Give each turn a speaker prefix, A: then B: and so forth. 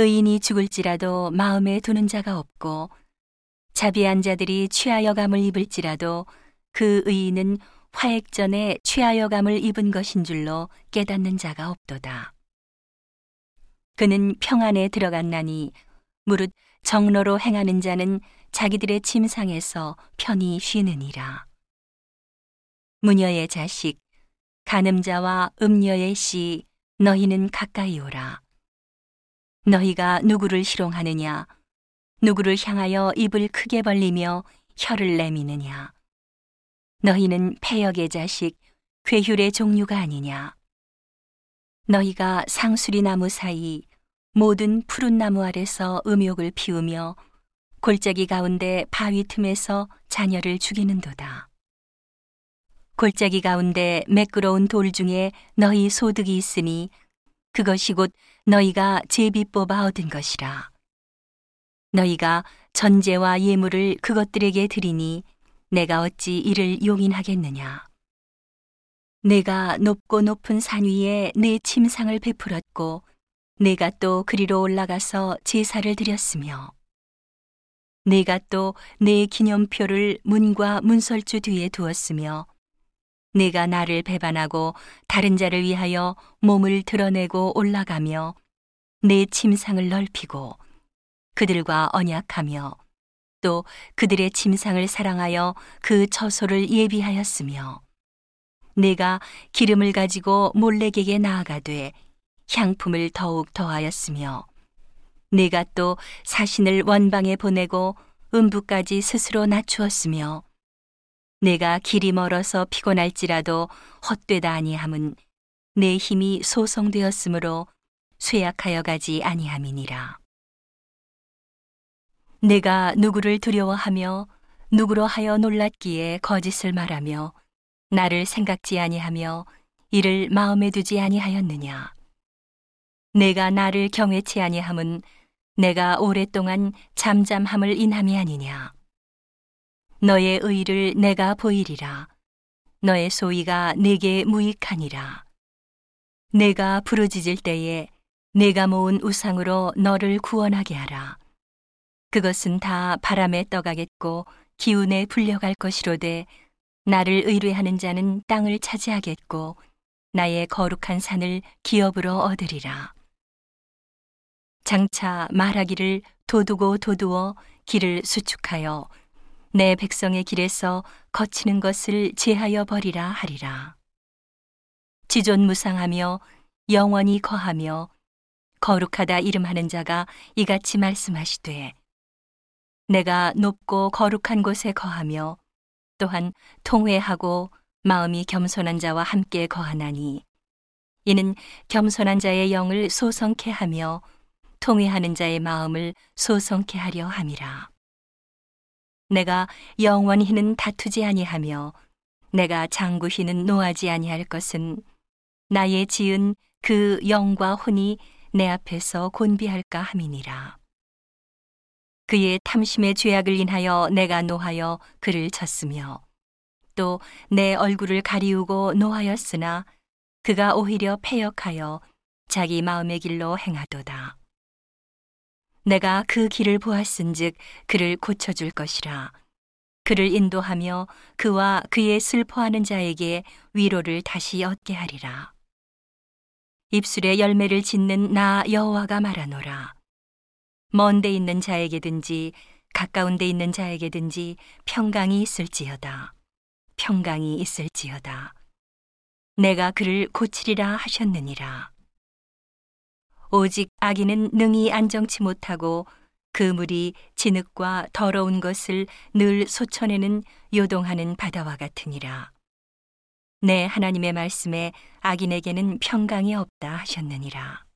A: 의인이 죽을지라도 마음에 두는 자가 없고 자비한 자들이 취하여 감을 입을지라도 그 의인은 화액 전에 취하여 감을 입은 것인 줄로 깨닫는 자가 없도다. 그는 평안에 들어갔나니 무릇 정로로 행하는 자는 자기들의 침상에서 편히 쉬느니라. 무녀의 자식, 간음자와 음녀의 씨, 너희는 가까이 오라. 너희가 누구를 희롱하느냐? 누구를 향하여 입을 크게 벌리며 혀를 내미느냐? 너희는 폐역의 자식, 괴휼의 종류가 아니냐? 너희가 상수리 나무 사이 모든 푸른 나무 아래서 음욕을 피우며 골짜기 가운데 바위 틈에서 자녀를 죽이는도다. 골짜기 가운데 매끄러운 돌 중에 너희 소득이 있으니 그것이 곧 너희가 제비 뽑아 얻은 것이라. 너희가 전제와 예물을 그것들에게 드리니 내가 어찌 이를 용인하겠느냐. 내가 높고 높은 산 위에 내 침상을 베풀었고 내가 또 그리로 올라가서 제사를 드렸으며 내가 또 내 기념표를 문과 문설주 뒤에 두었으며 내가 나를 배반하고 다른 자를 위하여 몸을 드러내고 올라가며 내 침상을 넓히고 그들과 언약하며 또 그들의 침상을 사랑하여 그 처소를 예비하였으며 내가 기름을 가지고 몰래에게 나아가되 향품을 더욱 더하였으며 내가 또 사신을 원방에 보내고 음부까지 스스로 낮추었으며 내가 길이 멀어서 피곤할지라도 헛되다 아니함은 내 힘이 소성되었으므로 쇠약하여 가지 아니함이니라. 내가 누구를 두려워하며 누구로 하여 놀랐기에 거짓을 말하며 나를 생각지 아니하며 이를 마음에 두지 아니하였느냐. 내가 나를 경외치 아니함은 내가 오랫동안 잠잠함을 인함이 아니냐. 너의 의를 내가 보이리라. 너의 소위가 내게 무익하니라. 내가 부르짖을 때에 내가 모은 우상으로 너를 구원하게 하라. 그것은 다 바람에 떠가겠고 기운에 불려갈 것이로되 나를 의뢰하는 자는 땅을 차지하겠고 나의 거룩한 산을 기업으로 얻으리라. 장차 말하기를 도두고 도두어 길을 수축하여 내 백성의 길에서 거치는 것을 제하여 버리라 하리라. 지존 무상하며 영원히 거하며 거룩하다 이름하는 자가 이같이 말씀하시되 내가 높고 거룩한 곳에 거하며 또한 통회하고 마음이 겸손한 자와 함께 거하나니 이는 겸손한 자의 영을 소성케 하며 통회하는 자의 마음을 소성케 하려 함이라. 내가 영원히는 다투지 아니하며 내가 장구히는 노하지 아니할 것은 나의 지은 그 영과 혼이 내 앞에서 곤비할까 함이니라. 그의 탐심의 죄악을 인하여 내가 노하여 그를 쳤으며 또 내 얼굴을 가리우고 노하였으나 그가 오히려 패역하여 자기 마음의 길로 행하도다. 내가 그 길을 보았은즉 그를 고쳐줄 것이라. 그를 인도하며 그와 그의 슬퍼하는 자에게 위로를 다시 얻게 하리라. 입술에 열매를 짓는 나 여호와가 말하노라. 먼데 있는 자에게든지 가까운 데 있는 자에게든지 평강이 있을지어다. 평강이 있을지어다. 내가 그를 고치리라 하셨느니라. 오직 악인은 능히 안정치 못하고 그 물이 진흙과 더러운 것을 늘 소천에는 요동하는 바다와 같으니라. 내 하나님의 말씀에 악인에게는 평강이 없다 하셨느니라.